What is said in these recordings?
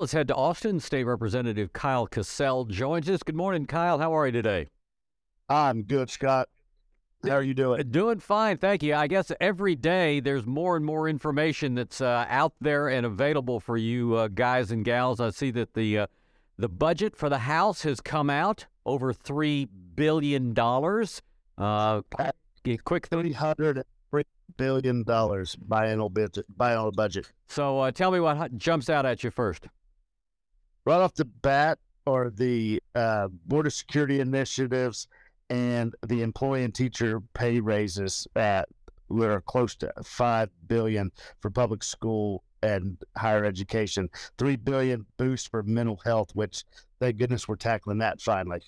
Let's head to Austin. State Representative Kyle Kacal joins us. Good morning, Kyle. How are you today? I'm good, Scott. How are you doing? Doing fine, thank you. I guess every day there's more and more information that's uh, out there and available for you uh, guys and gals. I see that the uh, the budget for the House has come out over three billion dollars. Uh, quick three hundred three billion dollars biennial budget. Biennial budget. So uh, tell me what jumps out at you first right off the bat are the uh, border security initiatives and the employee and teacher pay raises at we're close to five billion for public school and higher education, three billion boost for mental health, which thank goodness we're tackling that finally.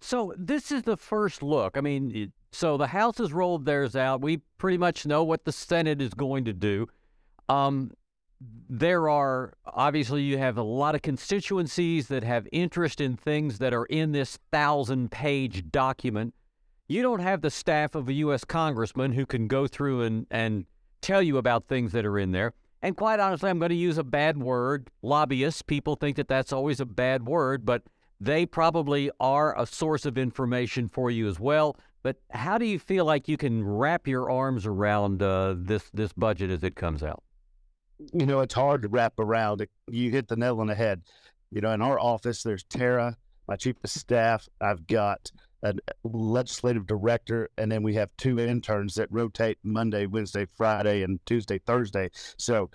So this is the first look. I mean, so the House has rolled theirs out. We pretty much know what the Senate is going to do. Um, there are obviously you have a lot of constituencies that have interest in things that are in this thousand page document. You don't have the staff of a U.S. congressman who can go through and, and tell you about things that are in there. And quite honestly, I'm going to use a bad word. Lobbyists, people think that that's always a bad word, but they probably are a source of information for you as well. But how do you feel like you can wrap your arms around uh, this this budget as it comes out? You know, it's hard to wrap around. You hit the nail on the head. You know, in our office, there's Tara, my chief of staff. I've got a uh, legislative director, and then we have two interns that rotate Monday, Wednesday, Friday, and Tuesday, Thursday. So,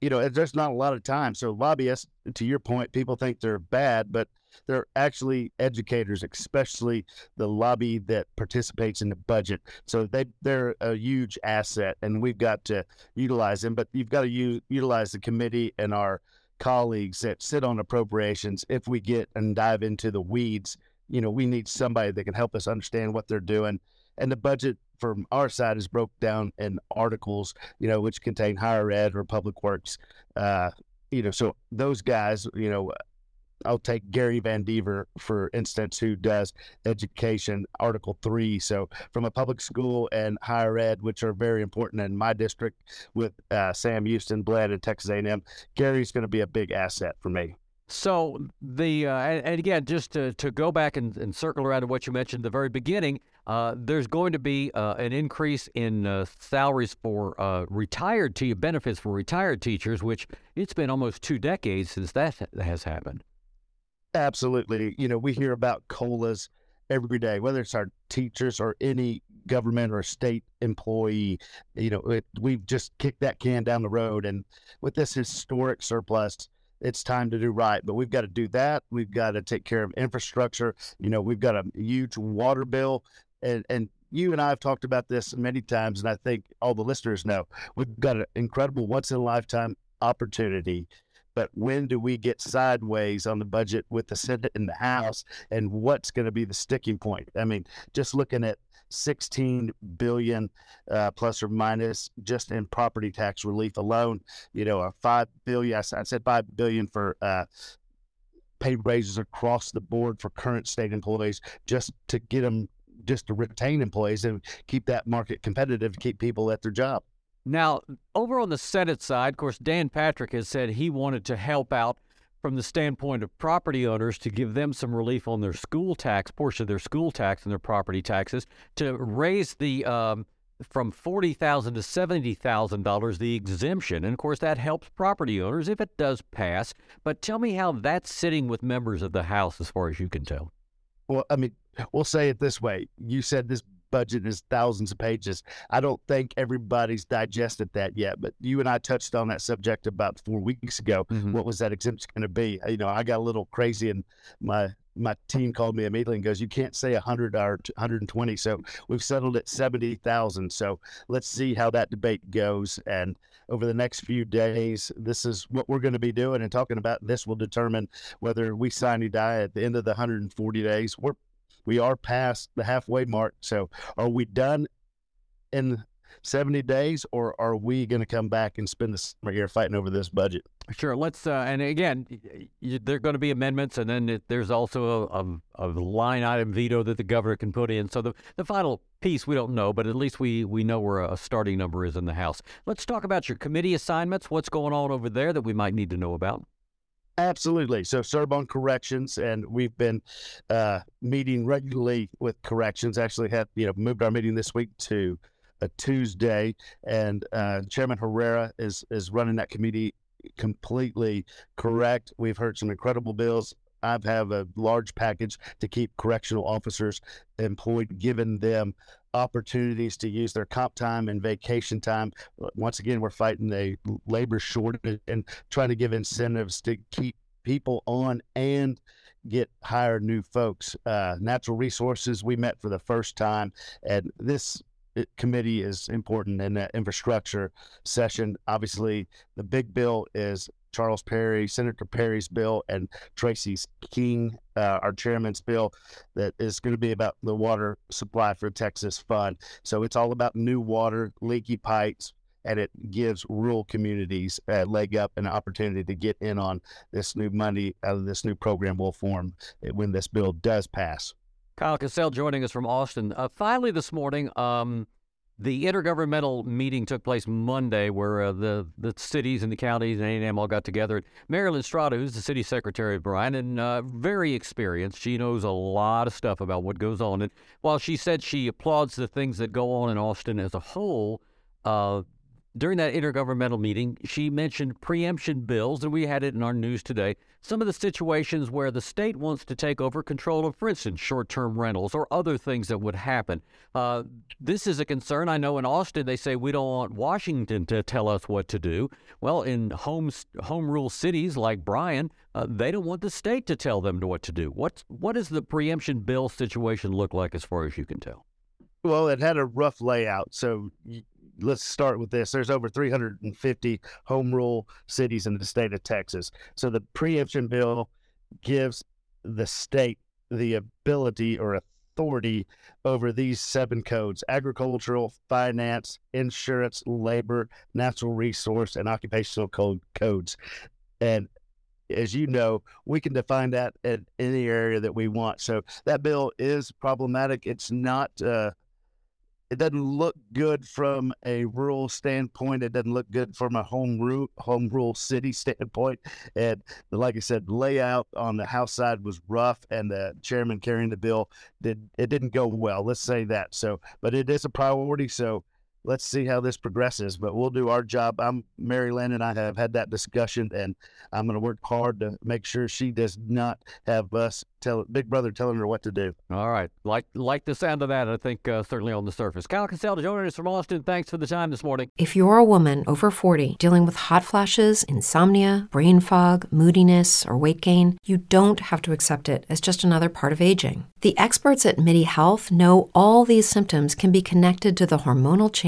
you know, there's not a lot of time. So, lobbyists, to your point, people think they're bad, but they're actually educators, especially the lobby that participates in the budget. So they they're a huge asset, and we've got to utilize them. But you've got to use, utilize the committee and our colleagues that sit on appropriations. If we get and dive into the weeds, you know, we need somebody that can help us understand what they're doing. And the budget from our side is broke down in articles, you know, which contain higher ed or public works. Uh, you know, so those guys, you know, I'll take Gary VanDeaver, for instance, who does education, Article 3. So, from a public school and higher ed, which are very important in my district with uh, Sam Houston, Blinn, and Texas A&M, Gary's going to be a big asset for me. So, the uh, and, again, just to, to go back and, and circle around to what you mentioned at the very beginning, uh, there's going to be uh, an increase in uh, salaries for uh, retired te- benefits for retired teachers, which it's been almost two decades since that has happened. Absolutely. You know, we hear about COLAs every day, whether it's our teachers or any government or state employee. You know, it, we've just kicked that can down the road. And with this historic surplus, it's time to do right. But we've got to do that. We've got to take care of infrastructure. You know, we've got a huge water bill. And, and you and I have talked about this many times, and I think all the listeners know we've got an incredible once in a lifetime opportunity but when do we get sideways on the budget with the Senate and the House, and what's going to be the sticking point? I mean, just looking at 16 billion uh, plus or minus just in property tax relief alone. You know, a five billion. I said five billion for uh, pay raises across the board for current state employees, just to get them, just to retain employees and keep that market competitive, to keep people at their job. Now, over on the Senate side, of course, Dan Patrick has said he wanted to help out from the standpoint of property owners to give them some relief on their school tax portion of their school tax and their property taxes to raise the um, from forty thousand to seventy thousand dollars the exemption, and of course that helps property owners if it does pass. But tell me how that's sitting with members of the House, as far as you can tell. Well, I mean, we'll say it this way: you said this budget is thousands of pages. I don't think everybody's digested that yet, but you and I touched on that subject about four weeks ago. Mm-hmm. What was that exemption going to be? You know, I got a little crazy in my my team called me immediately and goes, "You can't say 100 or 120." So we've settled at 70,000. So let's see how that debate goes. And over the next few days, this is what we're going to be doing and talking about. This will determine whether we sign or die at the end of the 140 days. We're we are past the halfway mark. So are we done in 70 days or are we going to come back and spend the summer here fighting over this budget? Sure. Let's, uh, and again, there are going to be amendments, and then it, there's also a, a, a, line item veto that the governor can put in. So the, the final piece, we don't know, but at least we, we know where a starting number is in the House. Let's talk about your committee assignments. What's going on over there that we might need to know about? Absolutely. So serve on corrections, and we've been uh, meeting regularly with corrections. Actually, had you know moved our meeting this week to a Tuesday, and uh, Chairman Herrero is is running that committee completely correct. We've heard some incredible bills. I have a large package to keep correctional officers employed, giving them opportunities to use their comp time and vacation time. Once again, we're fighting a labor shortage and trying to give incentives to keep people on and get hire new folks. Uh, natural resources, we met for the first time, and this committee is important in that infrastructure session. Obviously, the big bill is Charles Perry, Senator Perry's bill, and Tracy's King, uh, our chairman's bill, that is going to be about the water supply for Texas Fund. So it's all about new water, leaky pipes, and it gives rural communities a leg up and an opportunity to get in on this new money out of this new program will form when this bill does pass. Kyle Kacal joining us from Austin. Uh, finally, this morning, um, the intergovernmental meeting took place Monday, where uh, the the cities and the counties and A&M all got together. Mary Lynne Stratta, who's the city secretary of Bryan, and uh, very experienced. She knows a lot of stuff about what goes on. And while she said she applauds the things that go on in Austin as a whole, uh, during that intergovernmental meeting, she mentioned preemption bills, and we had it in our news today. Some of the situations where the state wants to take over control of, for instance, short term rentals or other things that would happen. Uh, this is a concern. I know in Austin, they say we don't want Washington to tell us what to do. Well, in home, home rule cities like Bryan, uh, they don't want the state to tell them what to do. What, what does the preemption bill situation look like as far as you can tell? Well, it had a rough layout. So let's start with this. There's over 350 home rule cities in the state of Texas. So the preemption bill gives the state the ability or authority over these seven codes agricultural, finance, insurance, labor, natural resource, and occupational code codes. And as you know, we can define that in any area that we want. So that bill is problematic. It's not uh, it doesn't look good from a rural standpoint. It doesn't look good from a home rule, home rule city standpoint. And like I said, layout on the House side was rough, and the chairman carrying the bill did it didn't go well. Let's say that. So, but it is a priority. So let's see how this progresses. But we'll do our job. I'm Mary Lynn and I have had that discussion, and I'm going to work hard to make sure she does not have us tell Big Brother telling her what to do. All right, like like the sound of that. I think uh, certainly on the surface. Kyle Kacal joining us from Austin. Thanks for the time this morning. If you're a woman over 40 dealing with hot flashes, insomnia, brain fog, moodiness, or weight gain, you don't have to accept it as just another part of aging. The experts at MIDI Health know all these symptoms can be connected to the hormonal